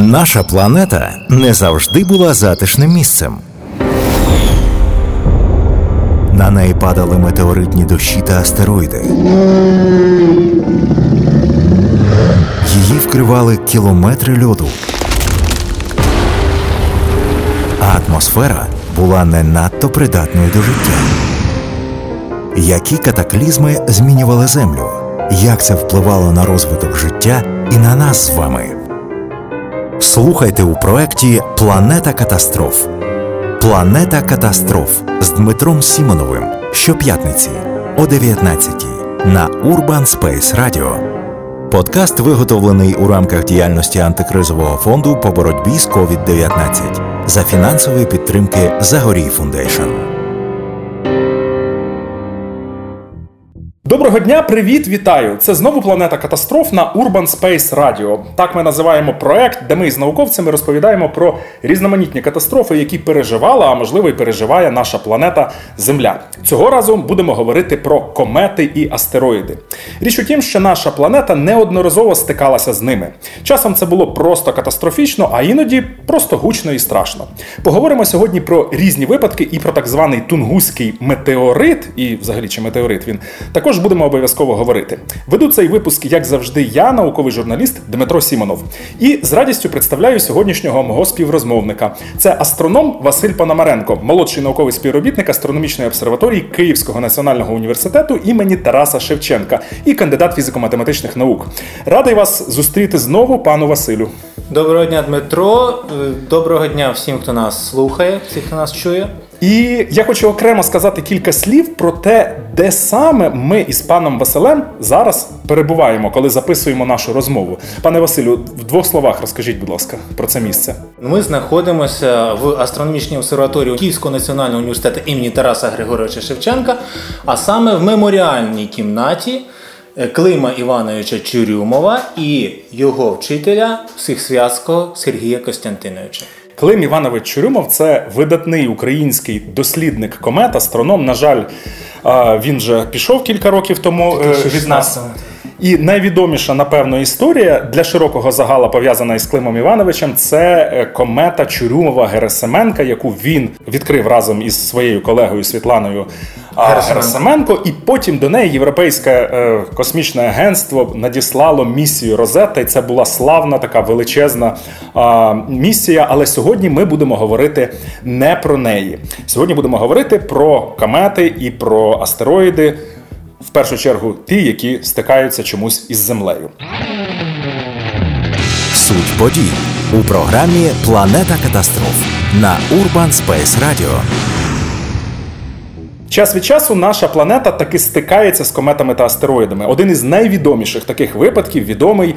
Наша планета не завжди була затишним місцем. На неї падали метеоритні дощі та астероїди. Її вкривали кілометри льоду. А атмосфера була не надто придатною до життя. Які катаклізми змінювали Землю? Як це впливало на розвиток життя і на нас з вами? Слухайте у проєкті Планета катастроф. Планета катастроф з Дмитром Сімоновим щоп'ятниці о 19 на Urban Space Radio. Подкаст виготовлений у рамках діяльності антикризового фонду по боротьбі з COVID-19 за фінансової підтримки Zagoriy Foundation. Доброго дня, привіт, вітаю! Це знову планета катастроф на Urban Space Radio. Так ми називаємо проект, де ми з науковцями розповідаємо про різноманітні катастрофи, які переживала, а можливо і переживає наша планета Земля. Цього разу будемо говорити про комети і астероїди. Річ у тім, що наша планета неодноразово стикалася з ними. Часом це було просто катастрофічно, а іноді просто гучно і страшно. Поговоримо сьогодні про різні випадки і про так званий тунгуський метеорит, і взагалі чи метеорит він також також будемо обов'язково говорити. Веду цей випуск, як завжди, я, науковий журналіст Дмитро Сімонов. І з радістю представляю сьогоднішнього мого співрозмовника. Це астроном Василь Пономаренко, молодший науковий співробітник астрономічної обсерваторії Київського національного університету імені Тараса Шевченка і кандидат фізико-математичних наук. Радий вас зустріти знову, пану Василю. Доброго дня, Дмитро. Е, доброго дня всім, хто нас слухає, всіх, хто нас чує. І я хочу окремо сказати кілька слів про те, де саме ми із паном Василем зараз перебуваємо, коли записуємо нашу розмову. Пане Василю, в двох словах розкажіть, будь ласка, про це місце. Ми знаходимося в астрономічній обсерваторії Київського національного університету імені Тараса Григоровича Шевченка, а саме в меморіальній кімнаті. Е, Клима Івановича Чурюмова і його вчителя Всехсвятського Сергія Костянтиновича. Клим Іванович Чурюмов це видатний український дослідник комет, астроном. На жаль, він же пішов кілька років тому е, від нас. І найвідоміша, напевно, історія для широкого загала пов'язана із Климом Івановичем це е, комета Чурюмова Герасименка, яку він відкрив разом із своєю колегою Світланою Герасименко. І потім до неї Європейське е, космічне агентство надіслало місію Розетта. І це була славна така величезна місія. Але сьогодні ми будемо говорити не про неї. Сьогодні будемо говорити про комети і про астероїди в першу чергу ті, які стикаються чомусь із землею. Суть подій у програмі Планета катастроф на Urban Space Radio. Час від часу наша планета таки стикається з кометами та астероїдами. Один із найвідоміших таких випадків відомий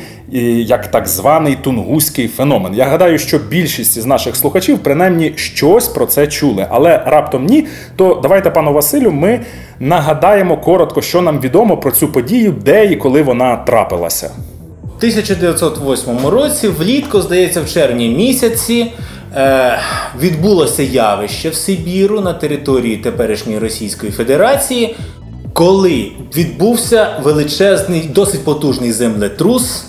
як так званий тунгуський феномен. Я гадаю, що більшість з наших слухачів принаймні щось про це чули, але раптом ні. То давайте, пану Василю, ми нагадаємо коротко, що нам відомо про цю подію, де і коли вона трапилася. У 1908 році, влітку, здається, в червні місяці відбулося явище в Сибіру на території теперішньої Російської Федерації, коли відбувся величезний, досить потужний землетрус,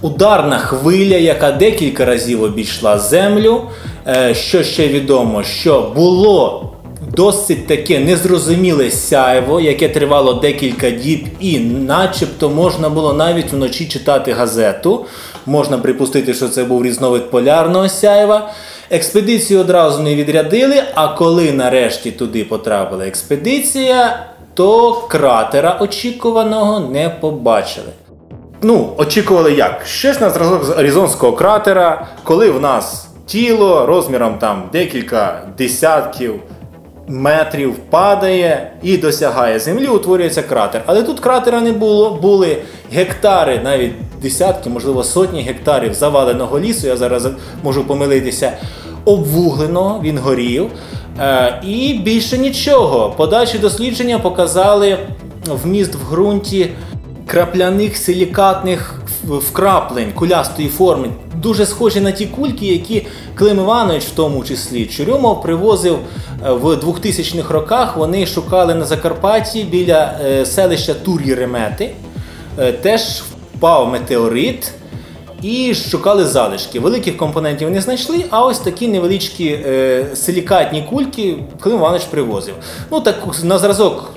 ударна хвиля, яка декілька разів обійшла землю. Е, що ще відомо, що було досить таке незрозуміле сяйво, яке тривало декілька діб, і начебто можна було навіть вночі читати газету. Можна припустити, що це був різновид полярного сяйва. Експедицію одразу не відрядили, а коли нарешті туди потрапила експедиція, то кратера очікуваного не побачили. Ну, очікували як? Щось на зразок з кратера, коли в нас тіло розміром там декілька десятків метрів падає і досягає землі, утворюється кратер. Але тут кратера не було, були гектари, навіть десятки, можливо, сотні гектарів заваленого лісу. Я зараз можу помилитися, обвугленого, він горів. Е, і більше нічого. Подальші дослідження показали вміст в ґрунті крапляних силікатних вкраплень кулястої форми, дуже схожі на ті кульки, які Клим Іванович, в тому числі Чурюмов, привозив е, в 2000-х роках. Вони шукали на Закарпатті біля е, селища Тур'ї Ремети. Е, теж впав метеорит. і шукали залишки. Великих компонентів не знайшли, а ось такі невеличкі е, силікатні кульки Клим Іванович привозив. Ну так на зразок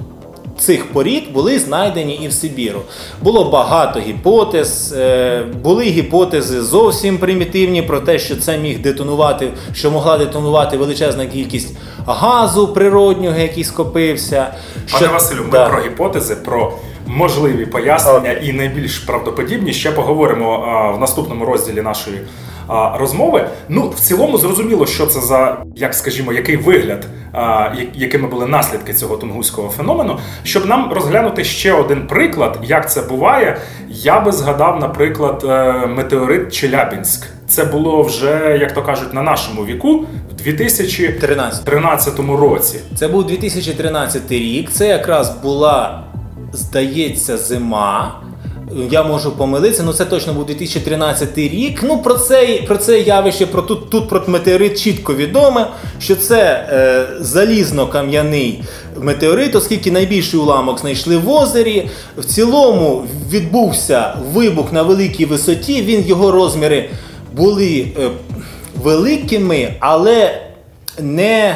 цих порід були знайдені і в Сибіру. Було багато гіпотез, е, були гіпотези зовсім примітивні про те, що це міг детонувати, що могла детонувати величезна кількість газу природнього, який скопився. Пане що- Василю, ми Да. про гіпотези, про можливі пояснення і найбільш правдоподібні ще поговоримо а, в наступному розділі нашої а, розмови. Ну, в цілому зрозуміло, що це за, як скажімо, який вигляд, а, якими були наслідки цього тунгуського феномену. Щоб нам розглянути ще один приклад, як це буває, я би згадав, наприклад, е, метеорит Челябінськ. Це було вже, як то кажуть, на нашому віку в 2013 13. році. Це був 2013 рік. Це якраз була, здається, зима. Я можу помилитися, ну це точно був 2013 рік. Ну про це, про це явище, про тут, тут про метеорит чітко відоме, що це е, залізно-кам'яний метеорит, оскільки найбільший уламок знайшли в озері. В цілому відбувся вибух на великій висоті. Він його розміри були е, великими, але не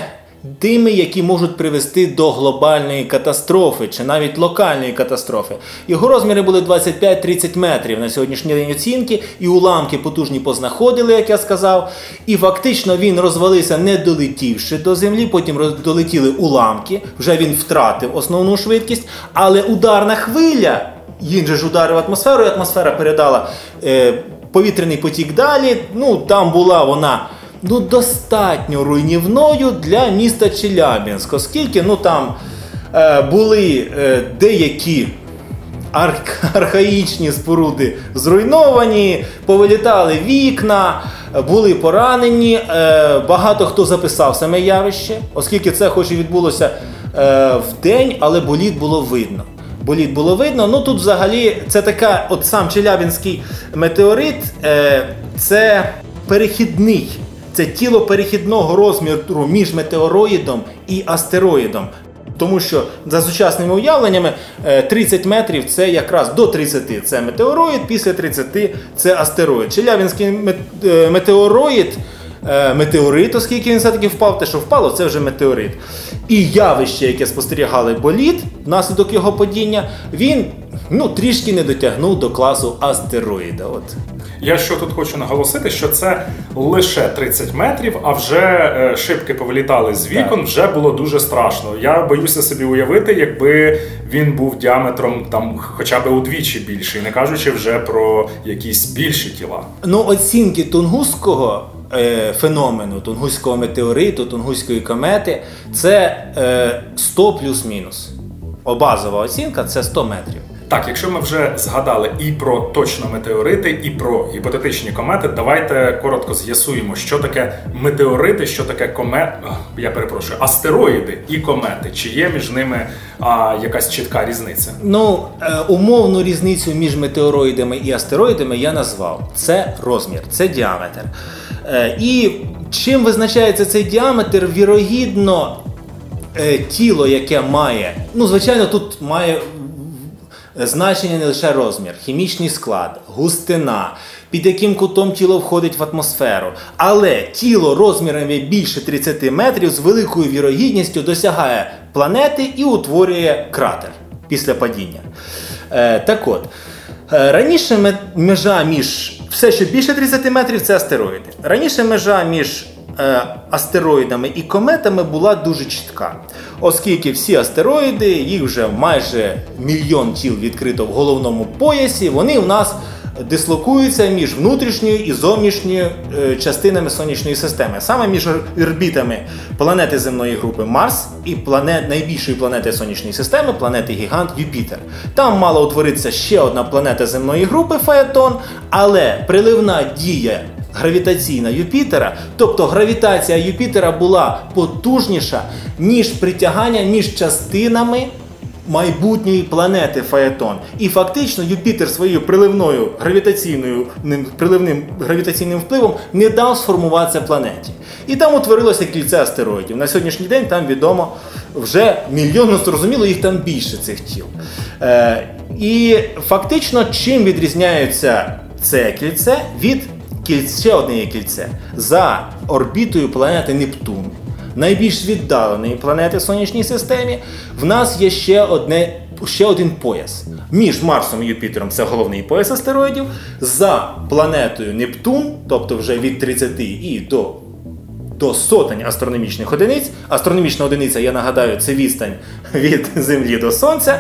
тими, які можуть привести до глобальної катастрофи чи навіть локальної катастрофи. Його розміри були 25-30 метрів на сьогоднішній день оцінки, і уламки потужні познаходили, як я сказав. І фактично він розвалився, не долетівши до землі. Потім долетіли уламки. Вже він втратив основну швидкість, але ударна хвиля. Він же ж ударив атмосферу, і атмосфера передала е, повітряний потік далі. Ну там була вона ну, достатньо руйнівною для міста Челябінськ, оскільки ну, там е, були е, деякі арх- архаїчні споруди зруйновані, повилітали вікна, були поранені. Е, багато хто записав саме явище, оскільки це хоч і відбулося е, в день, але боліт було видно. Боліт було видно. Ну тут взагалі це така, от сам Челябінський метеорит, е, це перехідний. Це тіло перехідного розміру між метеороїдом і астероїдом. Тому що за сучасними уявленнями е, 30 метрів це якраз до 30 це метеороїд, після 30 це астероїд. Челябінський е, метеороїд, е, метеорит, оскільки він все-таки впав, те, що впало, це вже метеорит. І явище, яке спостерігали боліт внаслідок його падіння, він ну, трішки не дотягнув до класу астероїда. От. Я що тут хочу наголосити, що це лише 30 метрів, а вже е, шибки повилітали з вікон, вже було дуже страшно. Я боюся собі уявити, якби він був діаметром там хоча б удвічі більший, не кажучи вже про якісь більші тіла. Ну, оцінки тунгуського е, феномену, тунгуського метеориту, тунгуської комети це е, 100 плюс-мінус. О, базова оцінка це 100 метрів. Так, якщо ми вже згадали і про точно метеорити, і про гіпотетичні комети, давайте коротко з'ясуємо, що таке метеорити, що таке комет. Я перепрошую, астероїди і комети. Чи є між ними а, якась чітка різниця? Ну, е, умовну різницю між метеороїдами і астероїдами я назвав. Це розмір, це діаметр. Е, і чим визначається цей діаметр? Вірогідно, е, тіло, яке має, ну, звичайно, тут має значення не лише розмір, хімічний склад, густина, під яким кутом тіло входить в атмосферу. Але тіло розмірами більше 30 метрів з великою вірогідністю досягає планети і утворює кратер після падіння. Е, так от. е, Раніше межа між все, що більше 30 метрів, це астероїди. Раніше межа між е, астероїдами і кометами була дуже чітка, оскільки всі астероїди, їх вже майже мільйон тіл відкрито в головному поясі, вони в нас дислокуються між внутрішньою і зовнішньою е, частинами сонячної системи, саме між орбітами планети земної групи Марс і планет найбільшої планети сонячної системи, планети Гігант Юпітер. Там мала утворитися ще одна планета земної групи Фаетон, але приливна дія гравітаційна Юпітера, тобто гравітація Юпітера була потужніша, ніж притягання між частинами майбутньої планети Фаетон. І фактично Юпітер своєю приливною гравітаційною приливним гравітаційним впливом не дав сформуватися планеті. І там утворилося кільце астероїдів. На сьогоднішній день там відомо вже мільйонно зрозуміло, їх там більше цих тіл. Е, і фактично, чим відрізняються це кільце від ще одне кільце за орбітою планети Нептун, найбільш віддаленої планети в сонячній системі. В нас є ще одне. Ще один пояс між Марсом і Юпітером це головний пояс астероїдів. За планетою Нептун, тобто вже від 30 і до до сотень астрономічних одиниць. Астрономічна одиниця, я нагадаю, це відстань від Землі до Сонця.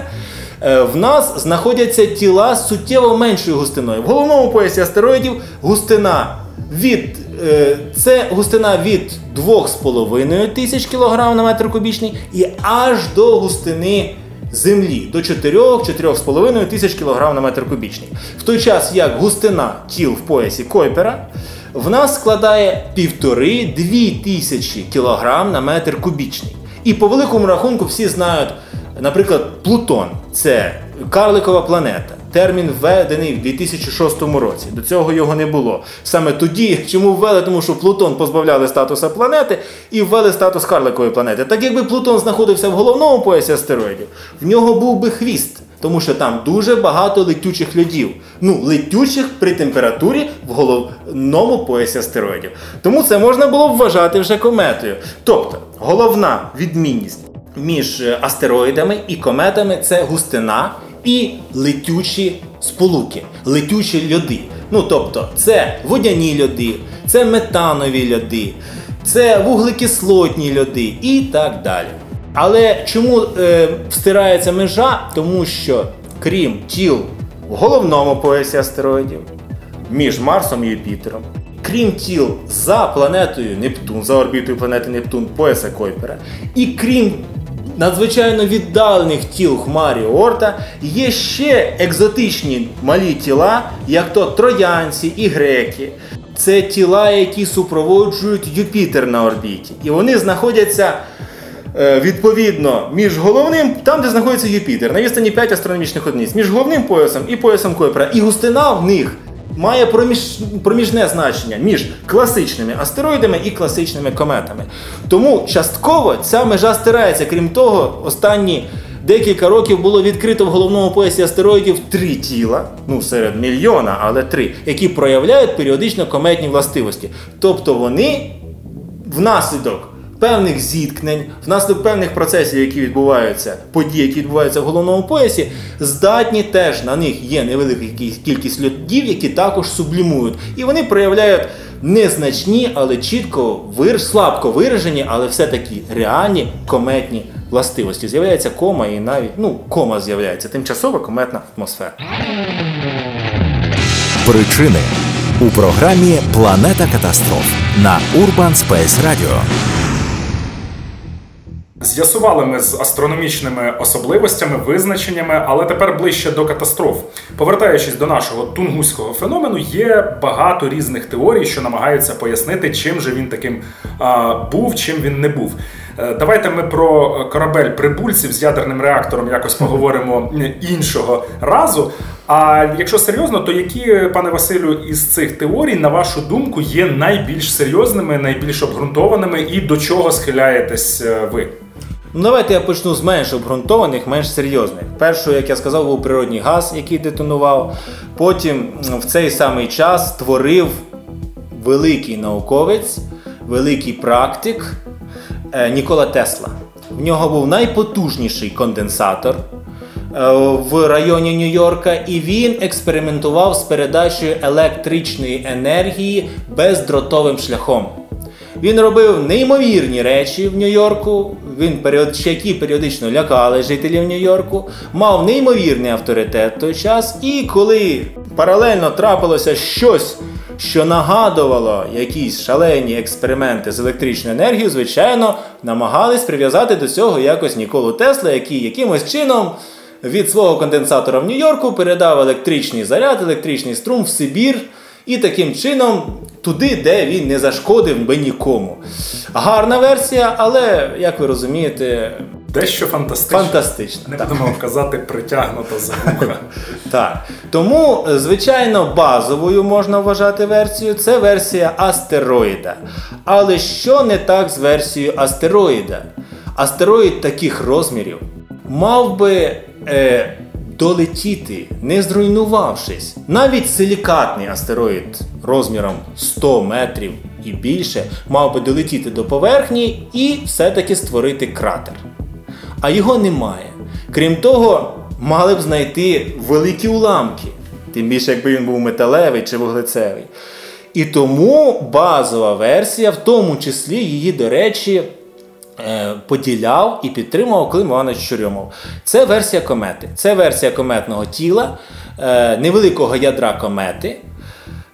Е, В нас знаходяться тіла з суттєво меншою густиною. В головному поясі астероїдів густина від е, це густина від 2,5 тисяч кг на метр кубічний і аж до густини Землі до 4-4,5 тисяч кг на метр кубічний. В той час як густина тіл в поясі Койпера в нас складає 1,5-2 тисячі кілограм на метр кубічний. І по великому рахунку всі знають, наприклад, Плутон це карликова планета. Термін введений в 2006 році. До цього його не було. Саме тоді, чому ввели, тому що Плутон позбавляли статуса планети і ввели статус карликової планети. Так якби Плутон знаходився в головному поясі астероїдів, в нього був би хвіст. Тому що там дуже багато летючих льодів. Ну, летючих при температурі в головному поясі астероїдів. Тому це можна було б вважати вже кометою. Тобто, головна відмінність між е, астероїдами і кометами це густина і летючі сполуки, летючі льоди. Ну тобто, це водяні льоди, це метанові льоди, це вуглекислотні льоди і так далі. Але чому е, стирається межа? Тому що крім тіл в головному поясі астероїдів між Марсом і Юпітером, крім тіл за планетою Нептун, за орбітою планети Нептун, пояса Койпера, і крім надзвичайно віддалених тіл хмарі Орта, є ще екзотичні малі тіла, як то троянці і греки. Це тіла, які супроводжують Юпітер на орбіті. І вони знаходяться е, відповідно між головним, там, де знаходиться Юпітер, на відстані 5 астрономічних одиниць, між головним поясом і поясом Койпера. І густина в них має проміж, проміжне значення між класичними астероїдами і класичними кометами. Тому частково ця межа стирається. Крім того, останні декілька років було відкрито в головному поясі астероїдів три тіла, ну серед мільйона, але три, які проявляють періодично кометні властивості. Тобто вони внаслідок певних зіткнень, внаслідок певних процесів, які відбуваються, подій, які відбуваються в головному поясі, здатні теж на них є невелика кількість льодів, які також сублімують. І вони проявляють незначні, але чітко вир... слабко виражені, але все-таки реальні кометні властивості. З'являється кома і навіть ну, кома з'являється, тимчасова кометна атмосфера. Причини у програмі Планета катастроф на Urban Space Radio. З'ясували ми з астрономічними особливостями, визначеннями, але тепер ближче до катастроф. Повертаючись до нашого тунгуського феномену, є багато різних теорій, що намагаються пояснити, чим же він таким а, був, чим він не був. Е, Давайте ми про корабель прибульців з ядерним реактором якось поговоримо іншого разу. А якщо серйозно, то які, пане Василю, із цих теорій, на вашу думку, є найбільш серйозними, найбільш обґрунтованими і до чого схиляєтесь е, ви? Ну, давайте я почну з менш обґрунтованих, менш серйозних. Першою, як я сказав, був природній газ, який детонував. Потім в цей самий час створив великий науковець, великий практик е, Нікола Тесла. В нього був найпотужніший конденсатор е, в районі Нью-Йорка, і він експериментував з передачею електричної енергії бездротовим шляхом. Він робив неймовірні речі в Нью-Йорку. Він період, які періодично лякали жителів Нью-Йорку, мав неймовірний авторитет в той час. І коли паралельно трапилося щось, що нагадувало якісь шалені експерименти з електричною енергією, звичайно, намагались прив'язати до цього якось Ніколу Тесла, який якимось чином від свого конденсатора в Нью-Йорку передав електричний заряд, електричний струм в Сибір. І таким чином туди, де він не зашкодив би нікому. Гарна версія, але, як ви розумієте, Дещо фантастично. фантастична. Не Так. будемо казати притягнуто за вуха. Так. Тому, звичайно, базовою можна вважати версію це версія астероїда. Але що не так з версією астероїда? Астероїд таких розмірів мав би е, долетіти, не зруйнувавшись. Навіть силікатний астероїд розміром 100 метрів і більше мав би долетіти до поверхні і все-таки створити кратер. А його немає. Крім того, мали б знайти великі уламки, тим більше, якби він був металевий чи вуглецевий. І тому базова версія, в тому числі її, до речі, поділяв і підтримував Клим Іванович Чурйомов. Це версія комети. Це версія кометного тіла, е, невеликого ядра комети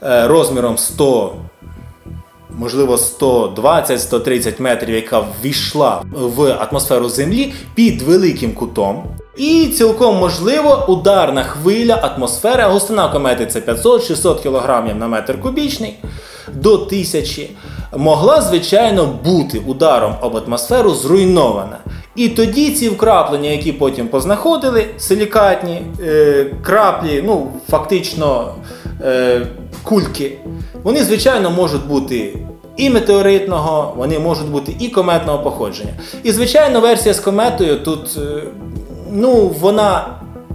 е, розміром 100 можливо, 120-130 метрів, яка ввійшла в атмосферу Землі під великим кутом. І цілком можливо ударна хвиля атмосфери, а густина комети це 500-600 кг на метр кубічний до 1000, могла, звичайно, бути ударом об атмосферу зруйнована. І тоді ці вкраплення, які потім познаходили, силікатні е, краплі, ну фактично е, кульки, вони, звичайно, можуть бути і метеоритного, вони можуть бути і кометного походження. І, звичайно, версія з кометою тут е, ну, вона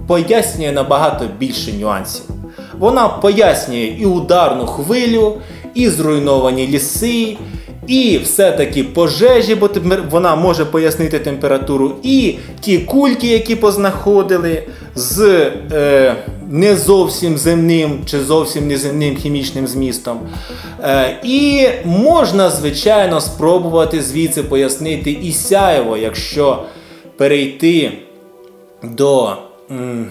пояснює набагато більше нюансів. Вона пояснює і ударну хвилю, і зруйновані ліси, і все-таки пожежі, бо вона може пояснити температуру, і ті кульки, які познаходили з е, не зовсім земним чи зовсім неземним хімічним змістом. Е, і можна, звичайно, спробувати звідси пояснити і сяєво, якщо перейти до. м,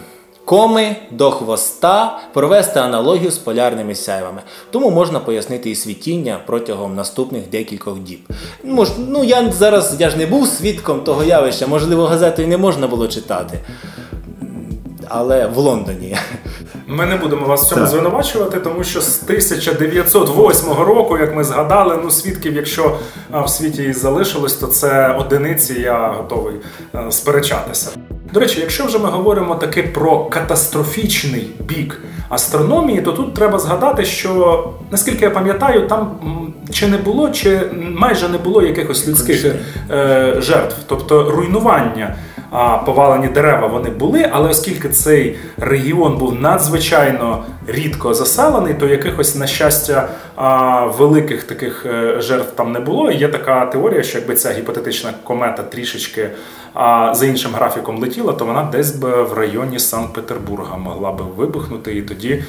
Коми до хвоста провести аналогію з полярними сяйвами. Тому можна пояснити і світіння протягом наступних декількох діб. Мож, ну я зараз я ж не був свідком того явища, можливо, газету і не можна було читати. Але в Лондоні. Ми не будемо вас в цьому звинувачувати, тому що з 1908 року, як ми згадали, ну свідків, якщо в світі і залишилось, то це одиниці. Я готовий е, сперечатися. До речі, якщо вже ми говоримо таки про катастрофічний бік астрономії, то тут треба згадати, що наскільки я пам'ятаю, там чи не було, чи майже не було якихось людських е, жертв, тобто руйнування. А повалені дерева вони були, але оскільки цей регіон був надзвичайно рідко заселений, то якихось, на щастя, великих таких е, жертв там не було. І Є така теорія, що якби ця гіпотетична комета трішечки за іншим графіком летіла, то вона десь би в районі Санкт-Петербурга могла би вибухнути, і тоді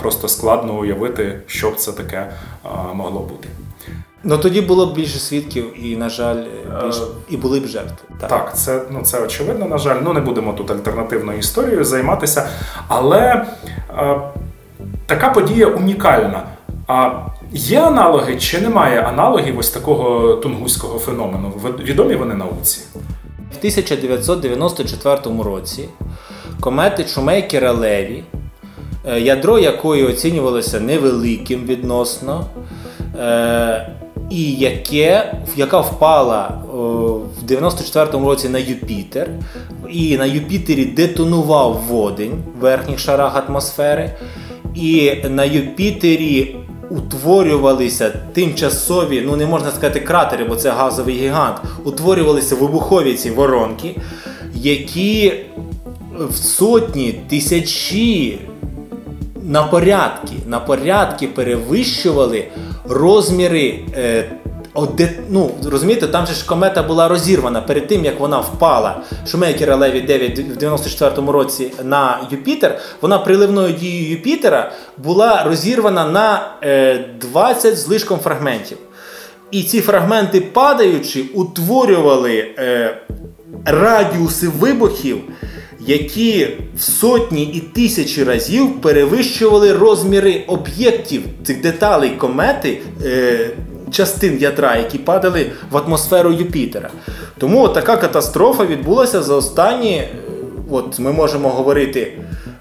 просто складно уявити, що б це таке могло бути. Ну тоді було б більше свідків, і, на жаль, більш... і були б жертви. Так, це, ну, це очевидно, на жаль. Ну, не будемо тут альтернативною історією займатися. Але е, така подія унікальна. А є аналоги чи немає аналогів ось такого тунгуського феномену? Відомі вони науці? В 1994 році комети Шумейкера Леві, е, ядро якої оцінювалося невеликим відносно, е, і яке, яка впала в 94-му році на Юпітер, і на Юпітері детонував водень в верхніх шарах атмосфери, і на Юпітері утворювалися тимчасові, ну не можна сказати кратери, бо це газовий гігант, утворювалися вибухові ці воронки, які в сотні, тисячі на порядки, на порядки перевищували розміри. Е, от де- ну, розумієте, там же ж комета була розірвана перед тим, як вона впала. Шумейкера Леві 9 в 94-му році на Юпітер. Вона приливною дією Юпітера була розірвана на е, 20 з лишком фрагментів. І ці фрагменти, падаючи, утворювали е, радіуси вибухів, які в сотні і тисячі разів перевищували розміри об'єктів цих деталей комети. Е, Частин ядра, які падали в атмосферу Юпітера. Тому така катастрофа відбулася за останні. е, От ми можемо говорити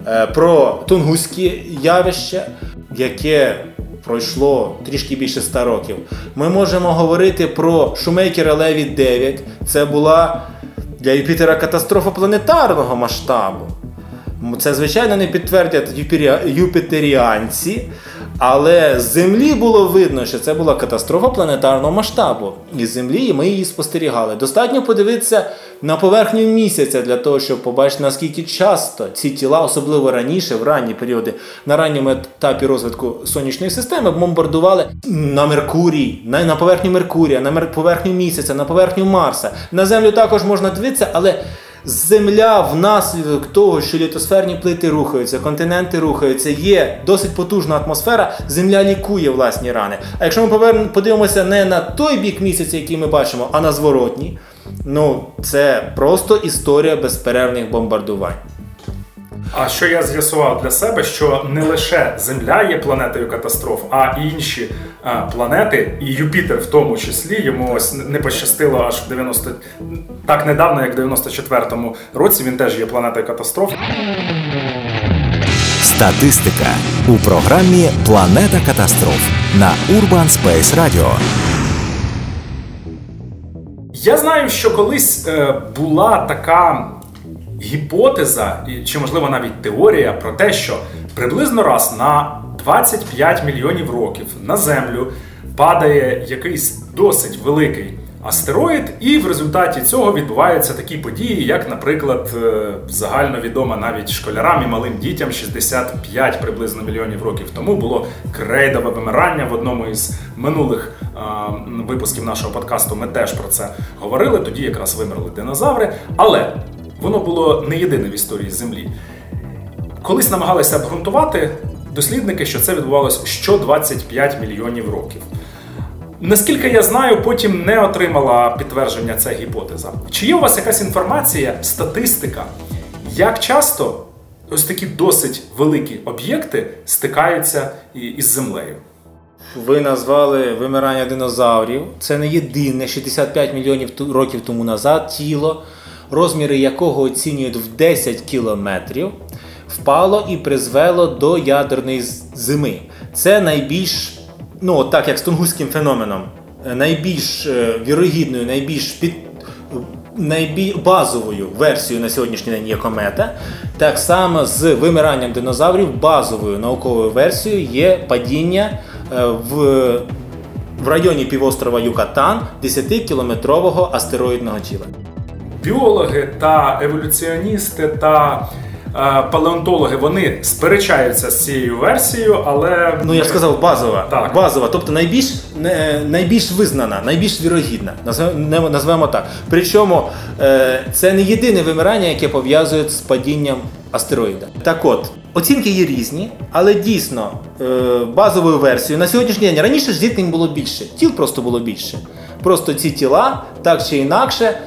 е, про тунгуське явище, яке пройшло трішки більше 100 років. Ми можемо говорити про Шумейкера Леві 9. Це була для Юпітера катастрофа планетарного масштабу. Це, звичайно, не підтвердять юпітеріанці, Але з Землі було видно, що це була катастрофа планетарного масштабу. І з Землі ми її спостерігали. Достатньо подивитися на поверхню місяця для того, щоб побачити, наскільки часто ці тіла, особливо раніше, в ранні періоди, на ранньому етапі розвитку сонячної системи, бомбардували на Меркурій, на, на поверхню Меркурія, на поверхню місяця, на поверхню Марса. На Землю також можна дивитися, але. Земля внаслідок того, що літосферні плити рухаються, континенти рухаються, є досить потужна атмосфера, Земля лікує власні рани. А якщо ми подивимося не на той бік місяця, який ми бачимо, а на зворотній, ну це просто історія безперервних бомбардувань. А що я з'ясував для себе, що не лише Земля є планетою катастроф, а і інші а, планети, і Юпітер в тому числі, йому ось не пощастило аж в 90... так недавно, як в 94-му році, він теж є планетою катастроф. Статистика у програмі Планета катастроф на Urban Space Radio. Я знаю, що колись е, була така гіпотеза, чи можливо навіть теорія про те, що приблизно раз на 25 мільйонів років на Землю падає якийсь досить великий астероїд, і в результаті цього відбуваються такі події, як, наприклад, е, загальновідома навіть школярам і малим дітям 65 приблизно мільйонів років тому було крейдове вимирання в одному із минулих е, випусків нашого подкасту. Ми теж про це говорили. Тоді якраз вимерли динозаври, але воно було не єдине в історії Землі. Колись намагалися обґрунтувати дослідники, що це відбувалося що 25 мільйонів років. Наскільки я знаю, потім не отримала підтвердження ця гіпотеза. Чи є у вас якась інформація, статистика, як часто ось такі досить великі об'єкти стикаються із землею? Ви назвали вимирання динозаврів. Це не єдине 65 мільйонів років тому назад тіло, розміри якого оцінюють в 10 кілометрів, впало і призвело до ядерної зими. Це найбільш, ну так як з тунгуським феноменом, е, найбільш е, вірогідною, найбільш під. Найбільш базовою версією на сьогоднішній день є комета. Так само з вимиранням динозаврів базовою науковою версією є падіння е, в, в районі півострова Юкатан 10-кілометрового астероїдного тіла. Біологи та еволюціоністи та е, палеонтологи вони сперечаються з цією версією, але Ну я сказав базова. Так. Базова, тобто найбільш, найбільш визнана, найбільш вірогідна. Назв- Назвемо так. Причому е, це не єдине вимирання, яке пов'язують з падінням астероїда. Так от, оцінки є різні, але дійсно е, базовою версією на сьогоднішній день раніше ж зіткнень було більше, тіл просто було більше. Просто ці тіла, так чи інакше,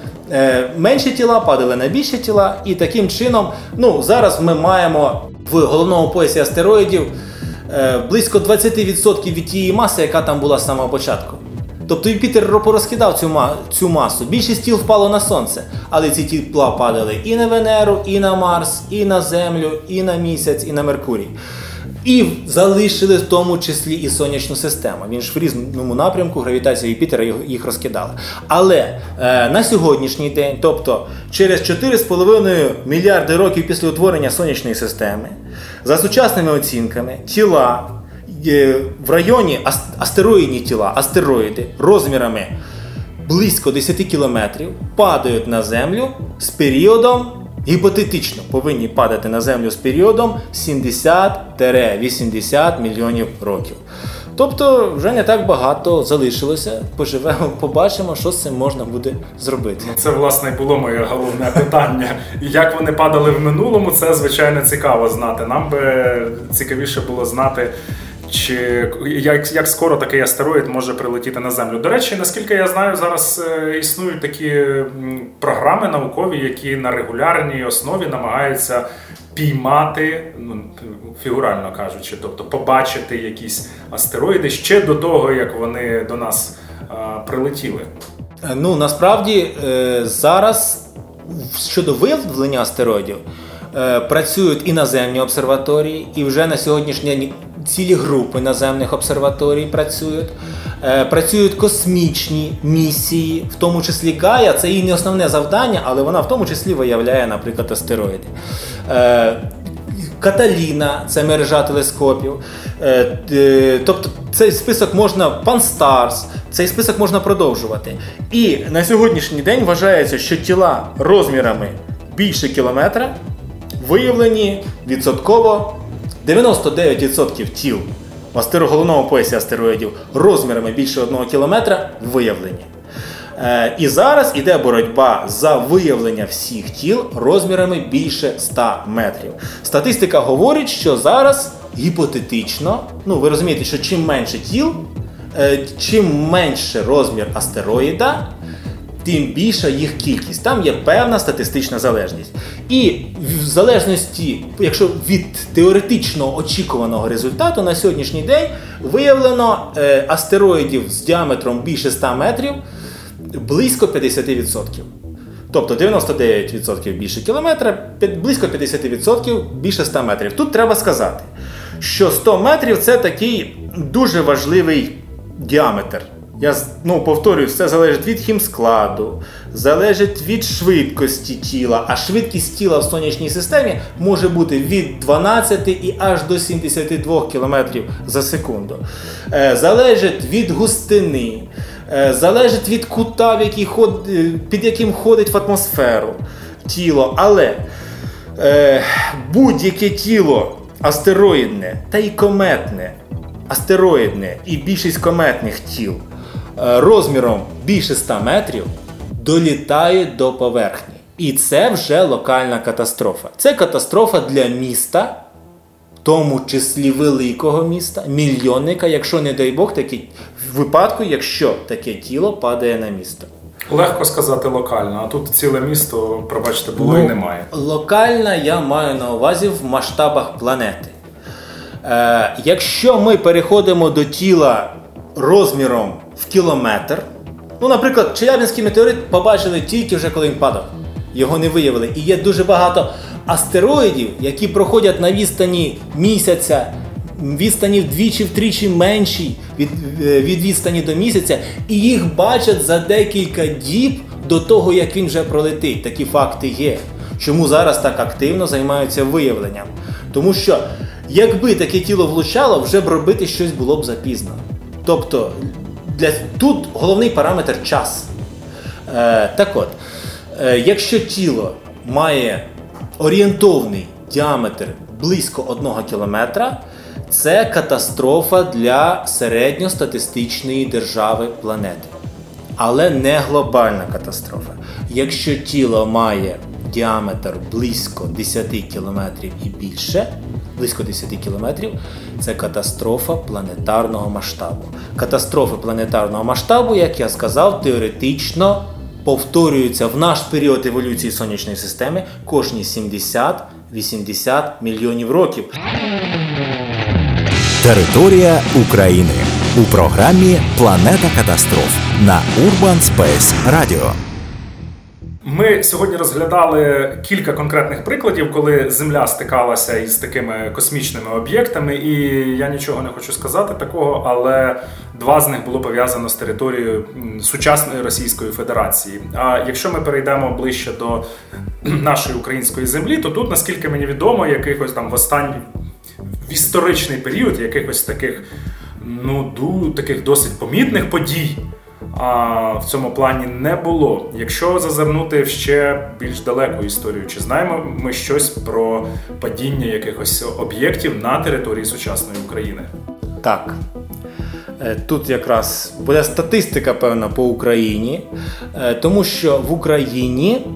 менші тіла падали на більші тіла, і таким чином, ну зараз ми маємо в головному поясі астероїдів е, близько 20% від тієї маси, яка там була з самого початку. Тобто Юпітер порозкидав цю, цю масу. Більшість тіл впало на сонце, але ці тіла падали і на Венеру, і на Марс, і на Землю, і на місяць, і на Меркурій. І залишили в тому числі і сонячну систему. Він ж в різному напрямку гравітація Юпітера їх- розкидала. Але е, на сьогоднішній день, тобто через 4,5 мільярди років після утворення сонячної системи, за сучасними оцінками, тіла е, в районі ас- астероїдні тіла, астероїди розмірами близько 10 кілометрів падають на землю з періодом. Гіпотетично повинні падати на землю з періодом 70-80 мільйонів років. Тобто вже не так багато залишилося. Поживемо, побачимо, що з цим можна буде зробити. Це власне було моє головне питання. Як вони падали в минулому, це звичайно цікаво знати. Нам би цікавіше було знати, чи як, як скоро такий астероїд може прилетіти на землю. До речі, наскільки я знаю, зараз е, існують такі програми наукові, які на регулярній основі намагаються піймати, ну фігурально кажучи, тобто побачити якісь астероїди ще до того, як вони до нас е, прилетіли. Е, Ну насправді е, зараз щодо виявлення астероїдів працюють і наземні обсерваторії, і вже на сьогоднішній день цілі групи наземних обсерваторій працюють. Е, Працюють космічні місії, в тому числі Гая. Це її не основне завдання, але вона в тому числі виявляє, наприклад, астероїди. Е, Каталіна, це мережа телескопів. Е, Тобто цей список можна Панстарс, цей список можна продовжувати. І на сьогоднішній день вважається, що тіла розмірами більше кілометра виявлені відсотково 99% тіл в астероголовному поясі астероїдів розмірами більше 1 кілометра виявлені. Е, І зараз іде боротьба за виявлення всіх тіл розмірами більше 100 метрів. Статистика говорить, що зараз гіпотетично, ну ви розумієте, що чим менше тіл, е, чим менше розмір астероїда, тим більша їх кількість. Там є певна статистична залежність. І в залежності, якщо від теоретично очікуваного результату на сьогоднішній день виявлено е, астероїдів з діаметром більше 100 метрів близько 50%. Тобто 99% більше кілометра, близько 50% більше 100 метрів. Тут треба сказати, що 100 метрів це такий дуже важливий діаметр. Я ну, повторюю, все залежить від хімскладу, залежить від швидкості тіла, а швидкість тіла в сонячній системі може бути від 12 і аж до 72 км за секунду. Е, залежить від густини, е, залежить від кута, в який ход, е, під яким ходить в атмосферу тіло. Але е, будь-яке тіло астероїдне та й кометне, астероїдне і більшість кометних тіл розміром більше 100 метрів долітають до поверхні. І це вже локальна катастрофа. Це катастрофа для міста, в тому числі великого міста, мільйонника, якщо не дай Бог, такий в випадку, якщо таке тіло падає на місто. Легко сказати локально, а тут ціле місто, пробачте, було і немає. Локальна я маю на увазі в масштабах планети. Е, якщо ми переходимо до тіла розміром в кілометр, ну, наприклад, Челябинський метеорит побачили тільки вже коли він падав. Його не виявили. І є дуже багато астероїдів, які проходять на відстані місяця, відстані вдвічі-втричі менші від, е, від відстані до місяця, і їх бачать за декілька діб до того, як він вже пролетить. Такі факти є. Чому зараз так активно займаються виявленням? Тому що якби таке тіло влучало, вже б робити щось було б запізно. Тобто для, тут головний параметр час. Е, так от, е, якщо тіло має орієнтовний діаметр близько 1 кілометра, це катастрофа для середньостатистичної держави планети. Але не глобальна катастрофа. Якщо тіло має діаметр близько 10 кілометрів і більше, близько 10 кілометрів, це катастрофа планетарного масштабу. Катастрофи планетарного масштабу, як я сказав, теоретично повторюються в наш період еволюції сонячної системи кожні 70-80 мільйонів років. Територія України у програмі Планета катастроф на Urban Space Radio. Ми сьогодні розглядали кілька конкретних прикладів, коли Земля стикалася із такими космічними об'єктами, і я нічого не хочу сказати такого, але два з них було пов'язано з територією сучасної Російської Федерації. А якщо ми перейдемо ближче до нашої української землі, то тут, наскільки мені відомо, якихось там в останній в історичний період якихось таких, ну, ду, таких досить помітних подій а, в цьому плані не було. Якщо зазирнути в ще більш далеку історію, чи знаємо ми щось про падіння якихось об'єктів на території сучасної України? Так. Е, Тут якраз буде статистика певна по Україні, е, тому що в Україні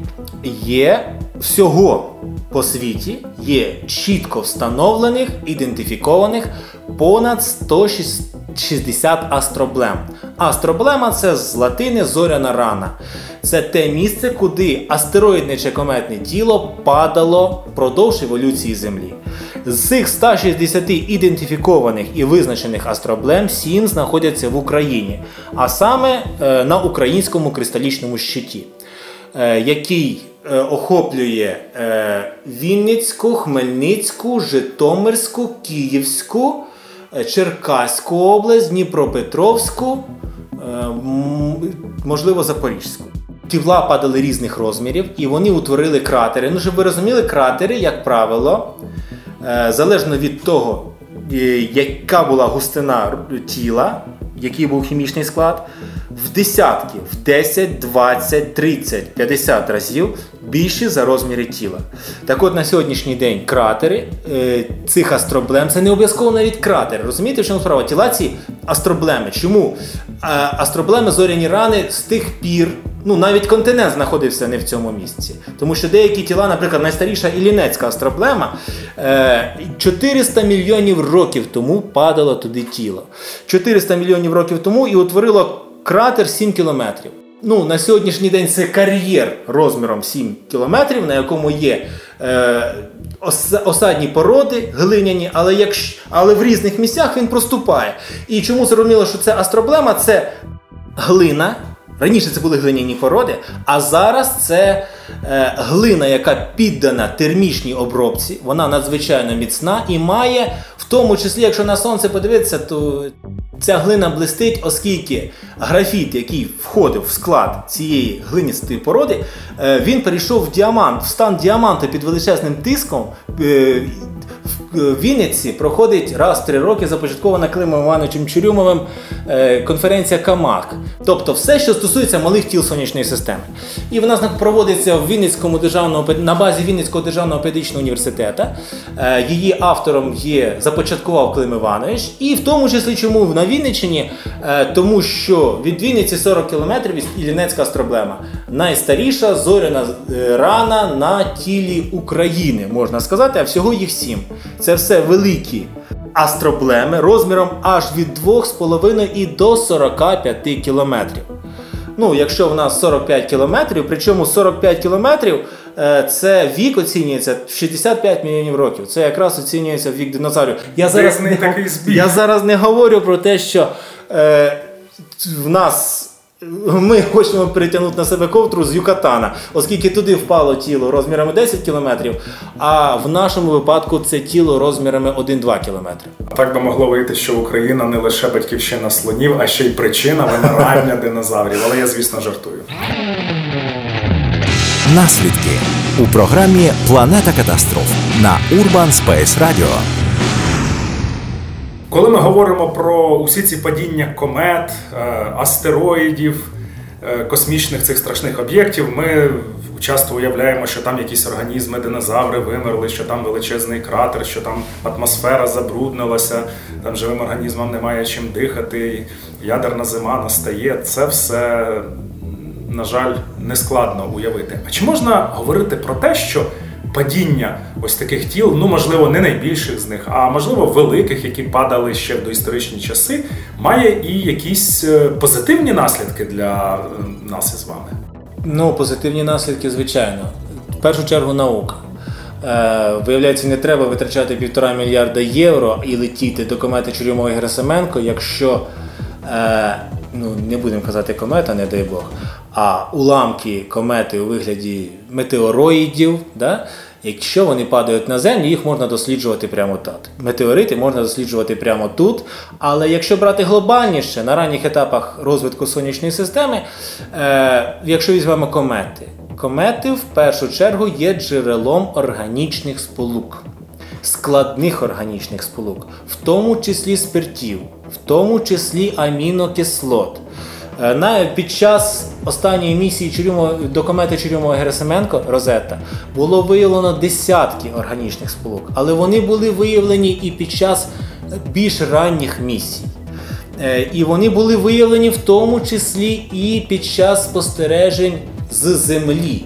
є всього по світі є чітко встановлених, ідентифікованих понад 160 астроблем. Астроблема це з латини зоряна рана. Це те місце, куди астероїдне чи кометне тіло падало впродовж еволюції Землі. З цих 160 ідентифікованих і визначених астроблем 7 знаходяться в Україні, а саме е, на українському кристалічному щиті, який е, охоплює е, Вінницьку, Хмельницьку, Житомирську, Київську, е, Черкаську область, Дніпропетровську, е, можливо, Запорізьку. Тіла падали різних розмірів і вони утворили кратери. Ну, щоб ви розуміли, кратери, як правило, е, залежно від того, е, яка була густина тіла, який був хімічний склад, в десятки, в 10, 20, 30, 50 разів більші за розміри тіла. Так от на сьогоднішній день кратери е, цих астроблем це не обов'язково навіть кратери. Розумієте, в чому справа? Тіла ці астроблеми. Чому? Е, астроблеми зоряні рани з тих пір. Ну, навіть континент знаходився не в цьому місці. Тому що деякі тіла, наприклад, найстаріша Іллінецька астроблема, 400 мільйонів років тому падало туди тіло. 400 мільйонів років тому і утворило кратер 7 кілометрів. Ну, на сьогоднішній день це кар'єр розміром 7 кілометрів, на якому є е, осадні породи глиняні, але якщо, але в різних місцях він проступає. І чому зрозуміло, що це астроблема? Це глина. Раніше це були глиняні породи, а зараз це е, глина, яка піддана термічній обробці. Вона надзвичайно міцна і має, в тому числі, якщо на сонце подивитися, то ця глина блистить, оскільки графіт, який входив в склад цієї глиністої породи, е, він перейшов в діамант, в стан діаманту під величезним тиском. Е, Вінниці проходить раз в три роки започаткована Климом Івановичем Чурюмовим е, конференція Камак. Тобто все, що стосується малих тіл сонячної системи. І вона проводиться в Вінницькому державному на базі Вінницького державного педагогічного університету. Е, її автором є започаткував Клим Іванович. І в тому числі чому на Вінниччині, тому що від Вінниці 40 кілометрів Іллінецька проблема. Найстаріша зоряна рана на тілі України, можна сказати, а всього їх сім. Це все великі астроблеми розміром аж від 2,5 і до 45 кілометрів. Ну, якщо в нас 45 кілометрів, причому 45 кілометрів е, це вік оцінюється в 65 мільйонів років. Це якраз оцінюється вік динозаврів. Я зараз не, такий я зараз не говорю про те, що е, в нас ми хочемо перетягнути на себе ковтру з Юкатана, оскільки туди впало тіло розмірами 10 кілометрів, а в нашому випадку це тіло розмірами 1-2 кілометри. Так би могло вийти, що Україна не лише батьківщина слонів, а ще й причина вимирання динозаврів. Але я, звісно, жартую. Наслідки у програмі Планета катастроф на Urban Space Radio. Коли ми говоримо про усі ці падіння комет, е, астероїдів, е, космічних цих страшних об'єктів, ми часто уявляємо, що там якісь організми, динозаври вимерли, що там величезний кратер, що там атмосфера забруднилася, там живим організмам немає чим дихати, ядерна зима настає. Це все, на жаль, нескладно уявити. А чи можна говорити про те, що падіння ось таких тіл, ну можливо, не найбільших з них, а можливо, великих, які падали ще в доісторичні часи, має і якісь е, позитивні наслідки для е, нас із вами. Ну, позитивні наслідки, звичайно. В першу чергу наука. Е, Виявляється, не треба витрачати півтора мільярда євро і летіти до комети Чурюмова Герасименко, якщо ну не будемо казати комета, не дай Бог, а уламки комети у вигляді метеороїдів, да, якщо вони падають на землю, їх можна досліджувати прямо тут. Метеорити можна досліджувати прямо тут. Але якщо брати глобальніше, на ранніх етапах розвитку сонячної системи, е, якщо візьмемо комети, комети в першу чергу є джерелом органічних сполук. Складних органічних сполук, в тому числі спиртів, в тому числі амінокислот. Е, навіть під час останньої місії Чурюмо, до комети Герасименко Розетта було виявлено десятки органічних сполук, але вони були виявлені і під час більш ранніх місій. Е, і вони були виявлені в тому числі і під час спостережень з Землі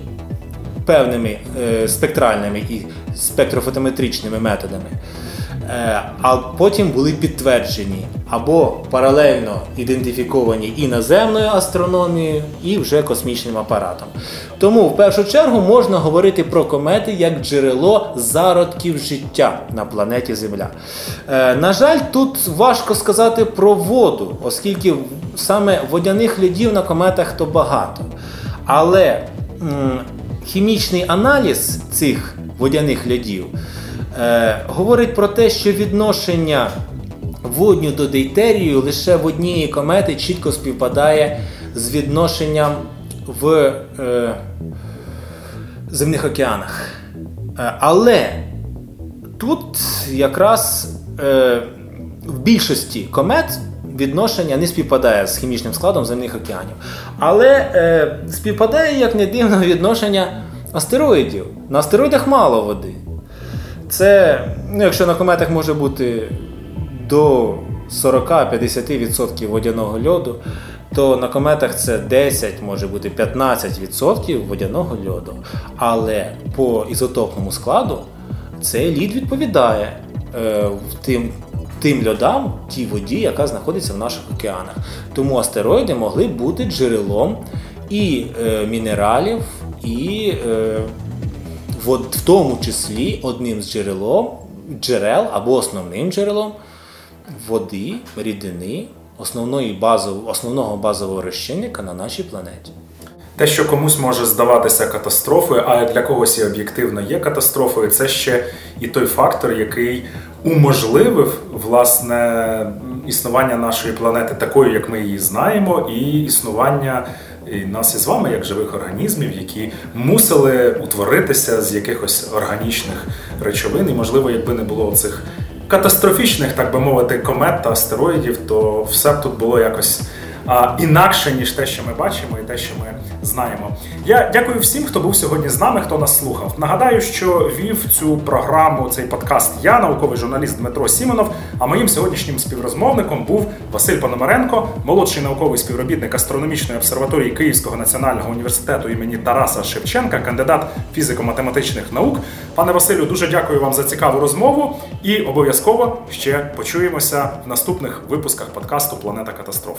певними е, спектральними і спектрофотометричними методами. Е, а потім були підтверджені або паралельно ідентифіковані і наземною астрономією, і вже космічним апаратом. Тому в першу чергу можна говорити про комети як джерело зародків життя на планеті Земля. Е, на жаль, тут важко сказати про воду, оскільки саме водяних льодів на кометах то багато. Але хімічний аналіз цих водяних льодів говорить про те, що відношення водню до дейтерію лише в однієї комети чітко співпадає з відношенням в е, земних океанах. Е, але тут якраз е, в більшості комет відношення не співпадає з хімічним складом земних океанів. Але е, співпадає, як не дивно, відношення астероїдів. На астероїдах мало води. Це, ну, якщо на кометах може бути до 40-50% водяного льоду, то на кометах це 10, може бути 15% водяного льоду. Але по ізотопному складу цей лід відповідає е, тим, тим льодам, тій воді, яка знаходиться в наших океанах. Тому астероїди могли бути джерелом і е, мінералів, і е, в, в тому числі одним з джерелом, джерел або основним джерелом води, рідини, основної базов, основного базового розчинника на нашій планеті. Те, що комусь може здаватися катастрофою, а для когось і об'єктивно є катастрофою, це ще і той фактор, який уможливив власне існування нашої планети такою, як ми її знаємо, і існування і нас із вами, як живих організмів, які мусили утворитися з якихось органічних речовин. І, можливо, якби не було цих катастрофічних, так би мовити, комет та астероїдів, то все б тут було якось інакше, ніж те, що ми бачимо, і те, що ми знаємо. Я дякую всім, хто був сьогодні з нами, хто нас слухав. Нагадаю, що вів цю програму, цей подкаст я, науковий журналіст Дмитро Сімонов. А моїм сьогоднішнім співрозмовником був Василь Пономаренко, молодший науковий співробітник астрономічної обсерваторії Київського національного університету імені Тараса Шевченка, кандидат фізико-математичних наук. Пане Василю, дуже дякую вам за цікаву розмову і обов'язково ще почуємося в наступних випусках подкасту Планета катастроф.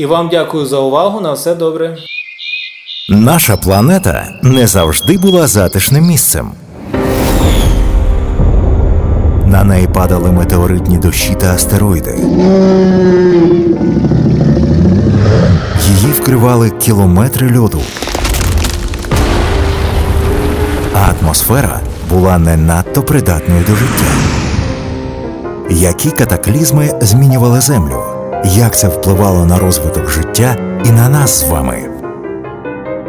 І вам дякую за увагу. На все добре. Наша планета не завжди була затишним місцем. На неї падали метеоритні дощі та астероїди. Її вкривали кілометри льоду. А атмосфера була не надто придатною до життя. Які катаклізми змінювали Землю? Як це впливало на розвиток життя і на нас з вами?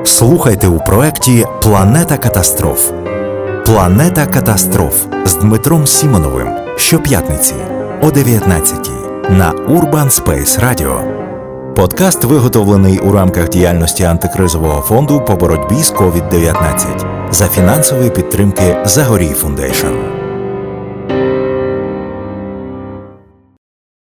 Слухайте у проєкті Планета катастроф. Планета катастроф з Дмитром Сімоновим щоп'ятниці о 19 на Urban Space Radio. Подкаст виготовлений у рамках діяльності антикризового фонду по боротьбі з COVID-19 за фінансової підтримки Zagoriy Foundation.